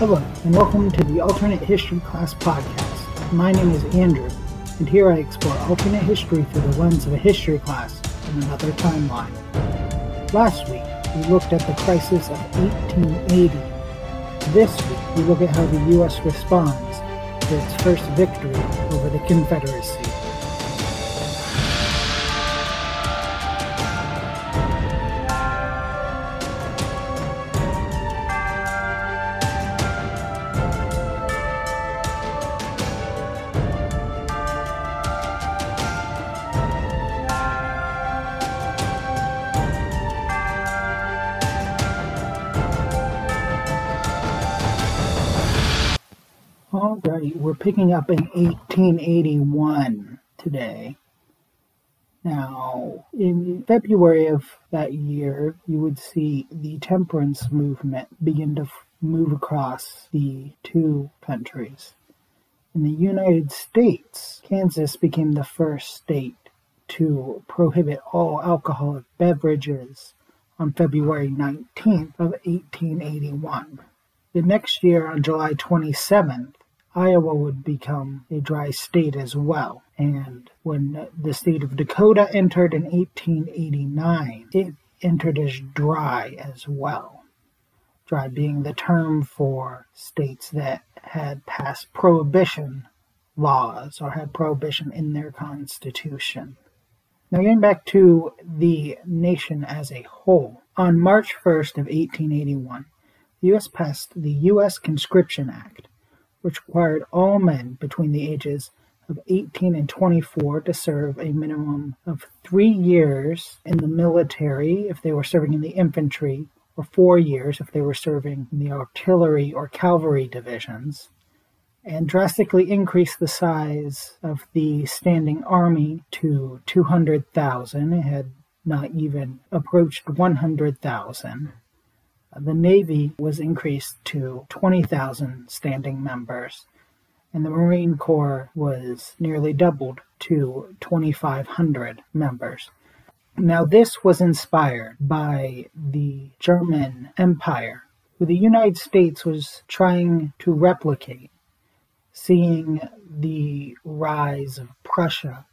Hello, and welcome to the Alternate History Class Podcast. My name is Andrew, and here I explore alternate history through the lens of a history class in another timeline. Last week, we looked at the crisis of 1880. This week, we look at how the U.S. responds to its first victory over the Confederacy. Picking up in 1881 today. Now, in February of that year, you would see the temperance movement begin to move across the two countries. In the United States, Kansas became the first state to prohibit all alcoholic beverages on February 19th of 1881. The next year, on July 27th, Iowa would become a dry state as well. And when the state of Dakota entered in 1889, it entered as dry as well. Dry being the term for states that had passed prohibition laws or had prohibition in their constitution. Now, getting back to the nation as a whole, on March 1st of 1881, the U.S. passed the U.S. Conscription Act, which required all men between the ages of 18 and 24 to serve a minimum of three years in the military if they were serving in the infantry, or four years if they were serving in the artillery or cavalry divisions, and drastically increased the size of the standing army to 200,000. It had not even approached 100,000. The Navy was increased to 20,000 standing members, and the Marine Corps was nearly doubled to 2,500 members. Now, this was inspired by the German Empire, who the United States was trying to replicate, seeing the rise of Prussia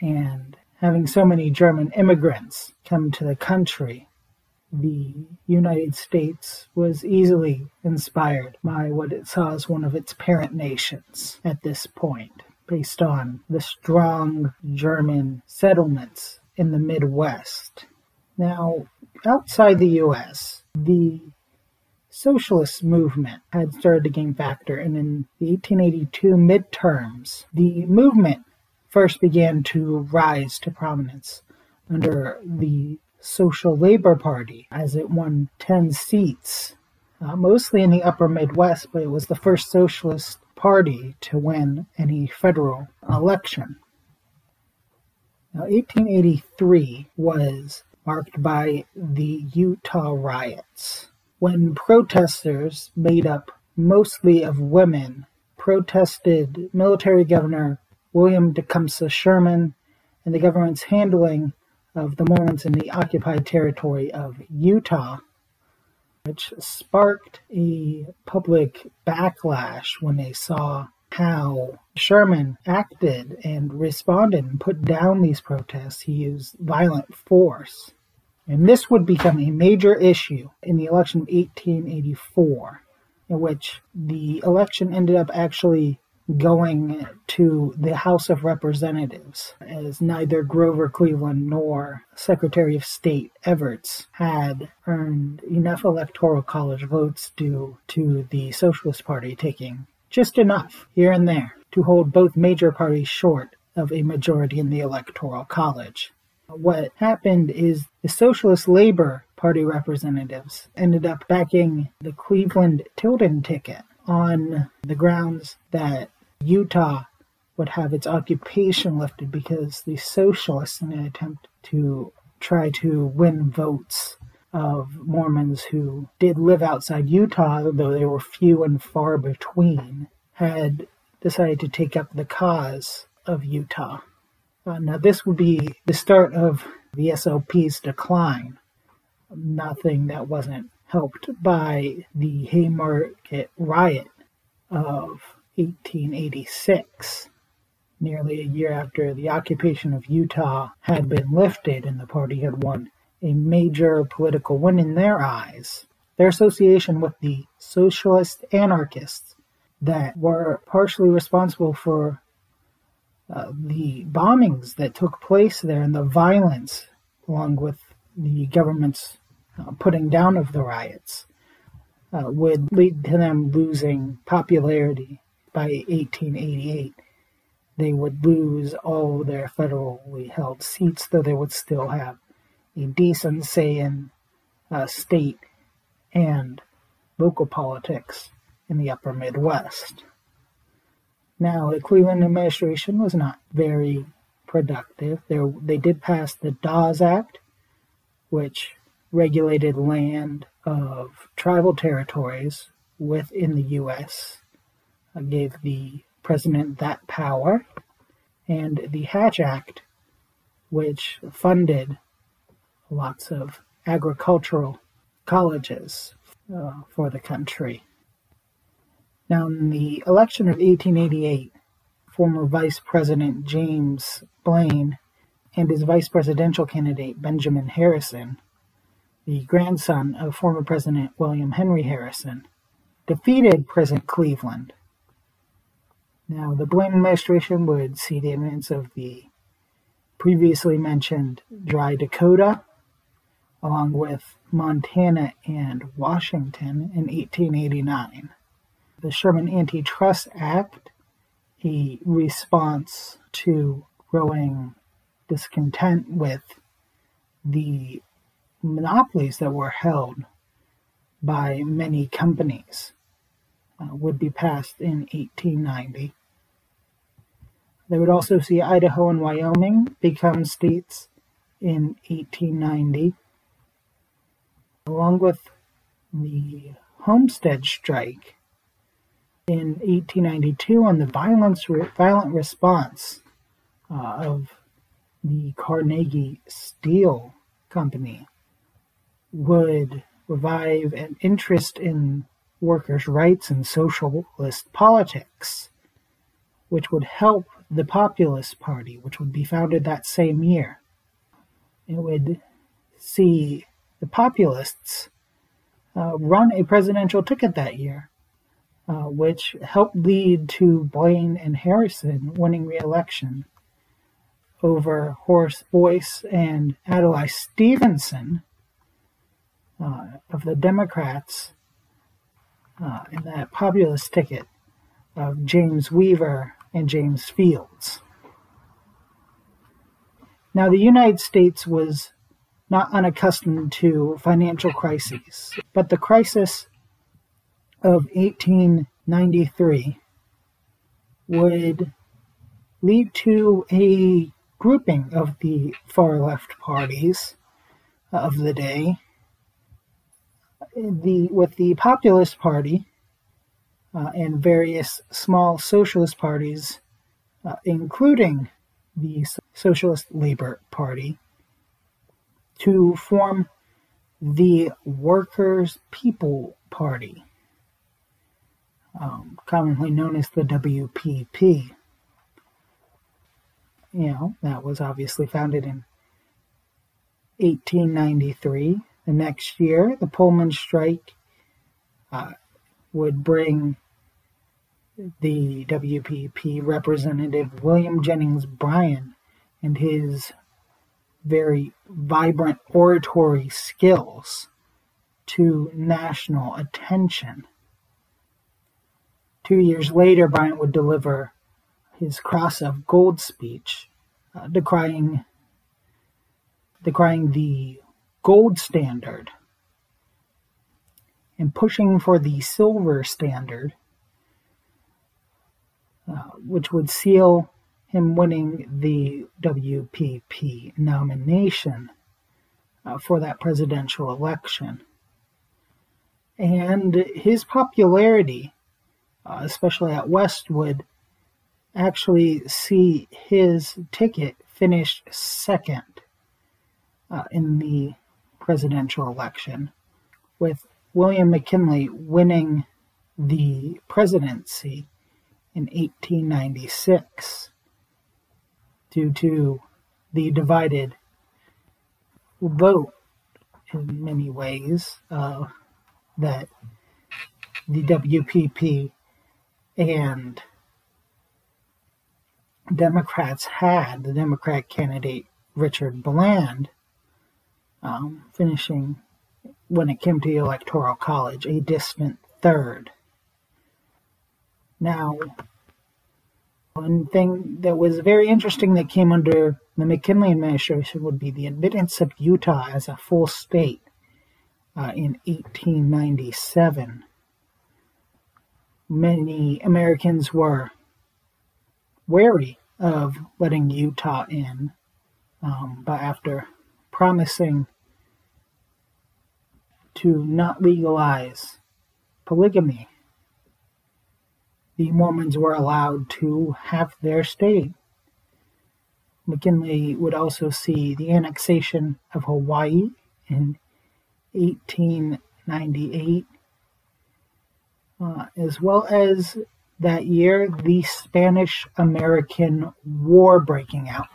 and having so many German immigrants come to the country the United States was easily inspired by what it saw as one of its parent nations at this point, based on the strong German settlements in the Midwest. Now, outside the US, the socialist movement had started to gain factor, and in the 1882 midterms, the movement first began to rise to prominence under the Social Labor Party, as it won 10 seats, uh, mostly in the upper Midwest, but it was the first socialist party to win any federal election. Now, 1883 was marked by the Utah riots, when protesters made up mostly of women protested military governor William Tecumseh Sherman and the government's handling of the Mormons in the occupied territory of Utah, which sparked a public backlash when they saw how Sherman acted and responded and put down these protests. He used violent force. And this would become a major issue in the election of 1884, in which the election ended up actually going to the House of Representatives, as neither Grover Cleveland nor Secretary of State Evarts had earned enough electoral college votes due to the Socialist Party taking just enough here and there to hold both major parties short of a majority in the Electoral College. What happened is the Socialist Labor Party representatives ended up backing the Cleveland Tilden ticket on the grounds that Utah would have its occupation lifted because the socialists, in an attempt to try to win votes of Mormons who did live outside Utah, though they were few and far between, had decided to take up the cause of Utah. Uh, now, this would be the start of the SLP's decline. Nothing that wasn't helped by the Haymarket riot of 1886, nearly a year after the occupation of Utah had been lifted and the party had won a major political win in their eyes. Their association with the socialist anarchists that were partially responsible for uh, the bombings that took place there and the violence, along with the government's uh, putting down of the riots, uh, would lead to them losing popularity by 1888. They would lose all their federally held seats, though they would still have a decent say in uh, state and local politics in the upper Midwest. Now, the Cleveland administration was not very productive. There, they did pass the Dawes Act, which regulated land of tribal territories within the U.S., gave the president that power, and the Hatch Act, which funded lots of agricultural colleges uh, for the country. Now, in the election of 1888, former Vice President James Blaine and his vice presidential candidate Benjamin Harrison, the grandson of former President William Henry Harrison, defeated President Cleveland. Now, the Blaine administration would see the advance of the previously mentioned Dry Dakota, along with Montana and Washington in 1889 the Sherman Antitrust Act, a response to growing discontent with the monopolies that were held by many companies, would be passed in 1890. They would also see Idaho and Wyoming become states in 1890, along with the Homestead Strike in 1892 on the violence, violent response uh, of the Carnegie Steel Company would revive an interest in workers' rights and socialist politics, which would help the Populist Party, which would be founded that same year. It would see the Populists uh, run a presidential ticket that year uh, which helped lead to Blaine and Harrison winning re-election over Horace Boies and Adlai Stevenson uh, of the Democrats Uh, in that populist ticket of James Weaver and James Fields. Now, the United States was not unaccustomed to financial crises, but the crisis of 1893 would lead to a grouping of the far left parties of the day. The, with the Populist Party uh, and various small socialist parties, uh, including the Socialist Labor Party, to form the Workers' People Party um, commonly known as the WPP. You know, that was obviously founded in 1893. The next year, the Pullman strike uh, would bring the WPP representative William Jennings Bryan and his very vibrant oratory skills to national attention. Two years later, Bryan would deliver his Cross of Gold speech, uh, decrying, decrying the gold standard and pushing for the silver standard, uh, which would seal him winning the WPP nomination uh, for that presidential election. And his popularity uh, especially at Westwood, actually see his ticket finish second uh, in the presidential election, with William McKinley winning the presidency in 1896 due to the divided vote in many ways uh, that the WPP and Democrats had. The Democrat candidate Richard Bland um, finishing when it came to the Electoral College a distant third. Now, one thing that was very interesting that came under the McKinley administration would be the admittance of Utah as a full state uh, in 1897. Many Americans were wary of letting Utah in, um, but after promising to not legalize polygamy, the Mormons were allowed to have their state. McKinley would also see the annexation of Hawaii in 1898, uh, as well as that year the Spanish American War breaking out.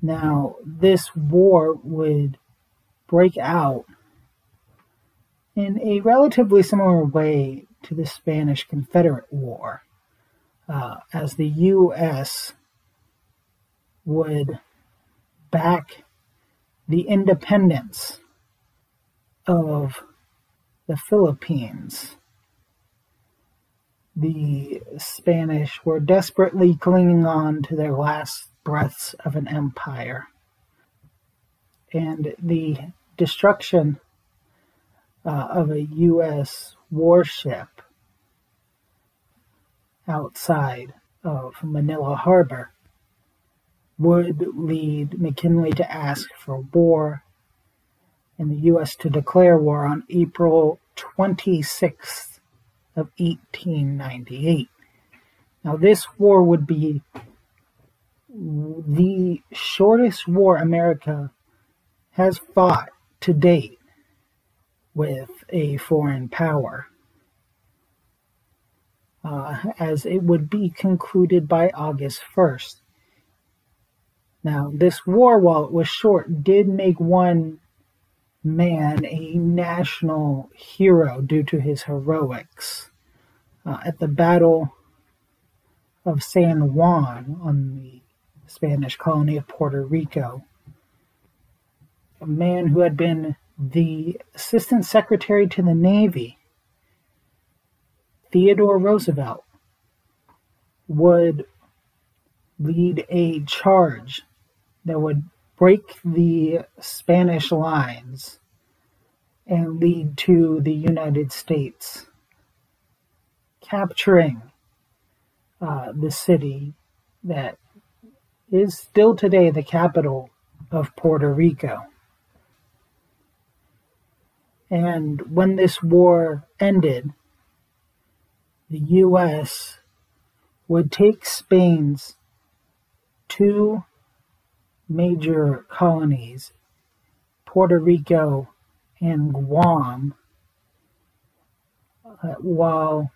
Now, this war would break out in a relatively similar way to the Spanish Confederate War, uh, as the U.S. would back the independence of the Philippines. The Spanish were desperately clinging on to their last breaths of an empire. And the destruction uh, of a U.S. warship outside of Manila Harbor would lead McKinley to ask for war and the U.S. to declare war on April 26th of 1898. Now, this war would be the shortest war America has fought to date with a foreign power, uh, as it would be concluded by August 1st. Now, this war, while it was short, did make one man a national hero due to his heroics. Uh, at the Battle of San Juan on the Spanish colony of Puerto Rico, a man who had been the Assistant Secretary to the Navy, Theodore Roosevelt, would lead a charge that would break the Spanish lines and lead to the United States capturing uh, the city that is still today the capital of Puerto Rico. And when this war ended, the U.S. would take Spain's two major colonies, Puerto Rico and Guam, uh, while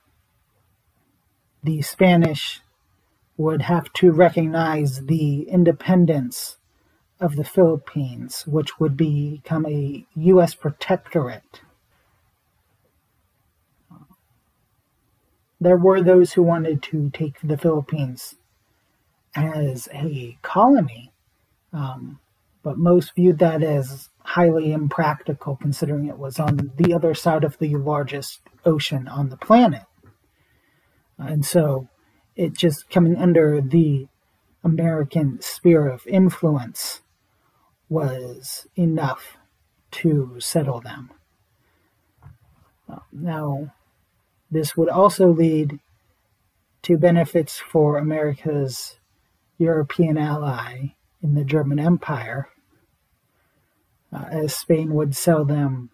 the Spanish would have to recognize the independence of the Philippines, which would become a U.S. protectorate. There were those who wanted to take the Philippines as a colony, um, but most viewed that as highly impractical considering it was on the other side of the largest ocean on the planet. And so it just coming under the American sphere of influence was enough to settle them. Now, this would also lead to benefits for America's European ally in the German Empire, uh, as Spain would sell them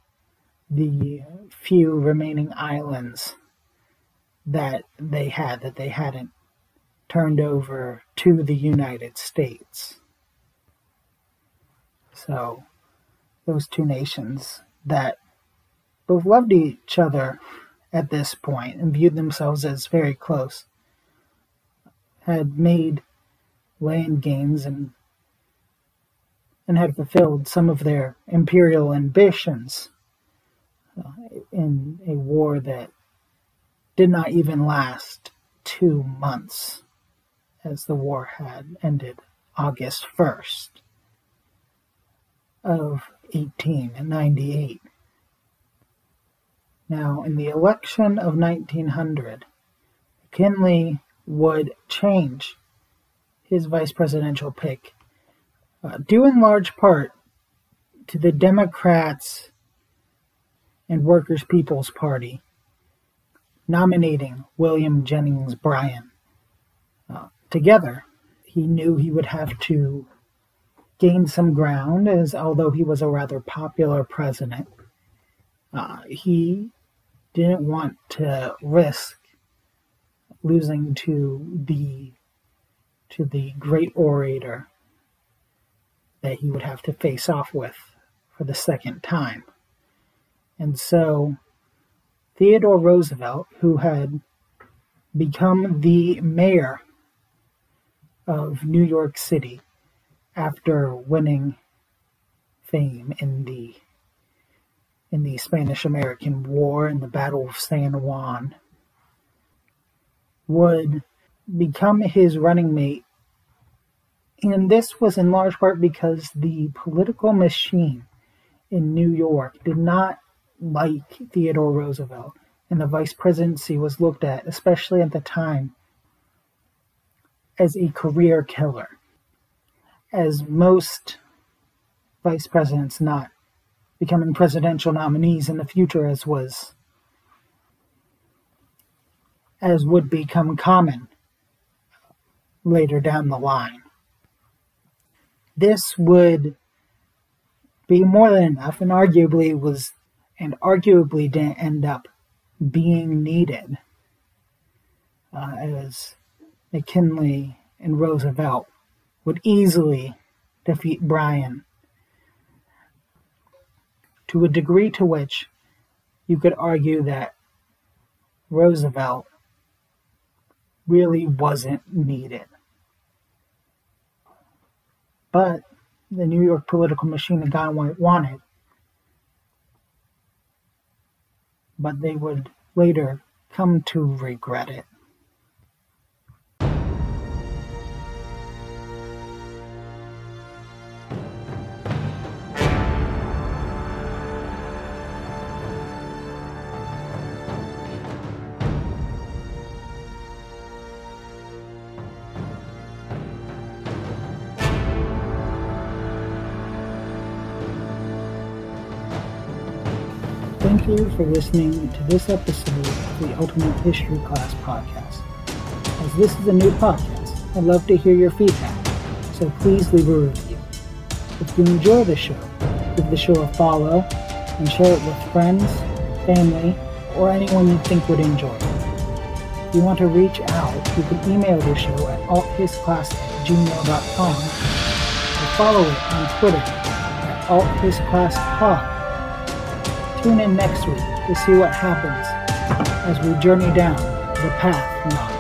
the few remaining islands that they had that they hadn't turned over to the United States. So, those two nations that both loved each other at this point and viewed themselves as very close, had made land gains and and had fulfilled some of their imperial ambitions uh, in a war that did not even last two months, as the war had ended August 1st of 1898. Now, in the election of 1900, McKinley would change his vice presidential pick, uh, due in large part to the Democrats and Workers' People's Party nominating William Jennings Bryan. Uh, together, he knew he would have to gain some ground, as although he was a rather popular president, uh, he didn't want to risk losing to the to the great orator that he would have to face off with for the second time. And so Theodore Roosevelt, who had become the mayor of New York City after winning fame in the in the Spanish American War and the Battle of San Juan, would become his running mate. And this was in large part because the political machine in New York did not like Theodore Roosevelt, and the vice presidency was looked at, especially at the time, as a career killer. As most vice presidents not becoming presidential nominees in the future as was as would become common later down the line. This would be more than enough, and arguably was, and arguably didn't end up being needed, uh, as McKinley and Roosevelt would easily defeat Bryan to a degree to which you could argue that Roosevelt really wasn't needed. But the New York political machine gotten what it wanted. But they would later come to regret it. You for listening to this episode of the Alternate History Class podcast. As this is a new podcast, I'd love to hear your feedback, so please leave a review. If you enjoy the show, give the show a follow and share it with friends, family, or anyone you think would enjoy it. If you want to reach out, you can email the show at althistclass@gmail.com or follow it on Twitter at althistclasspod. Tune in next week to see what happens as we journey down the path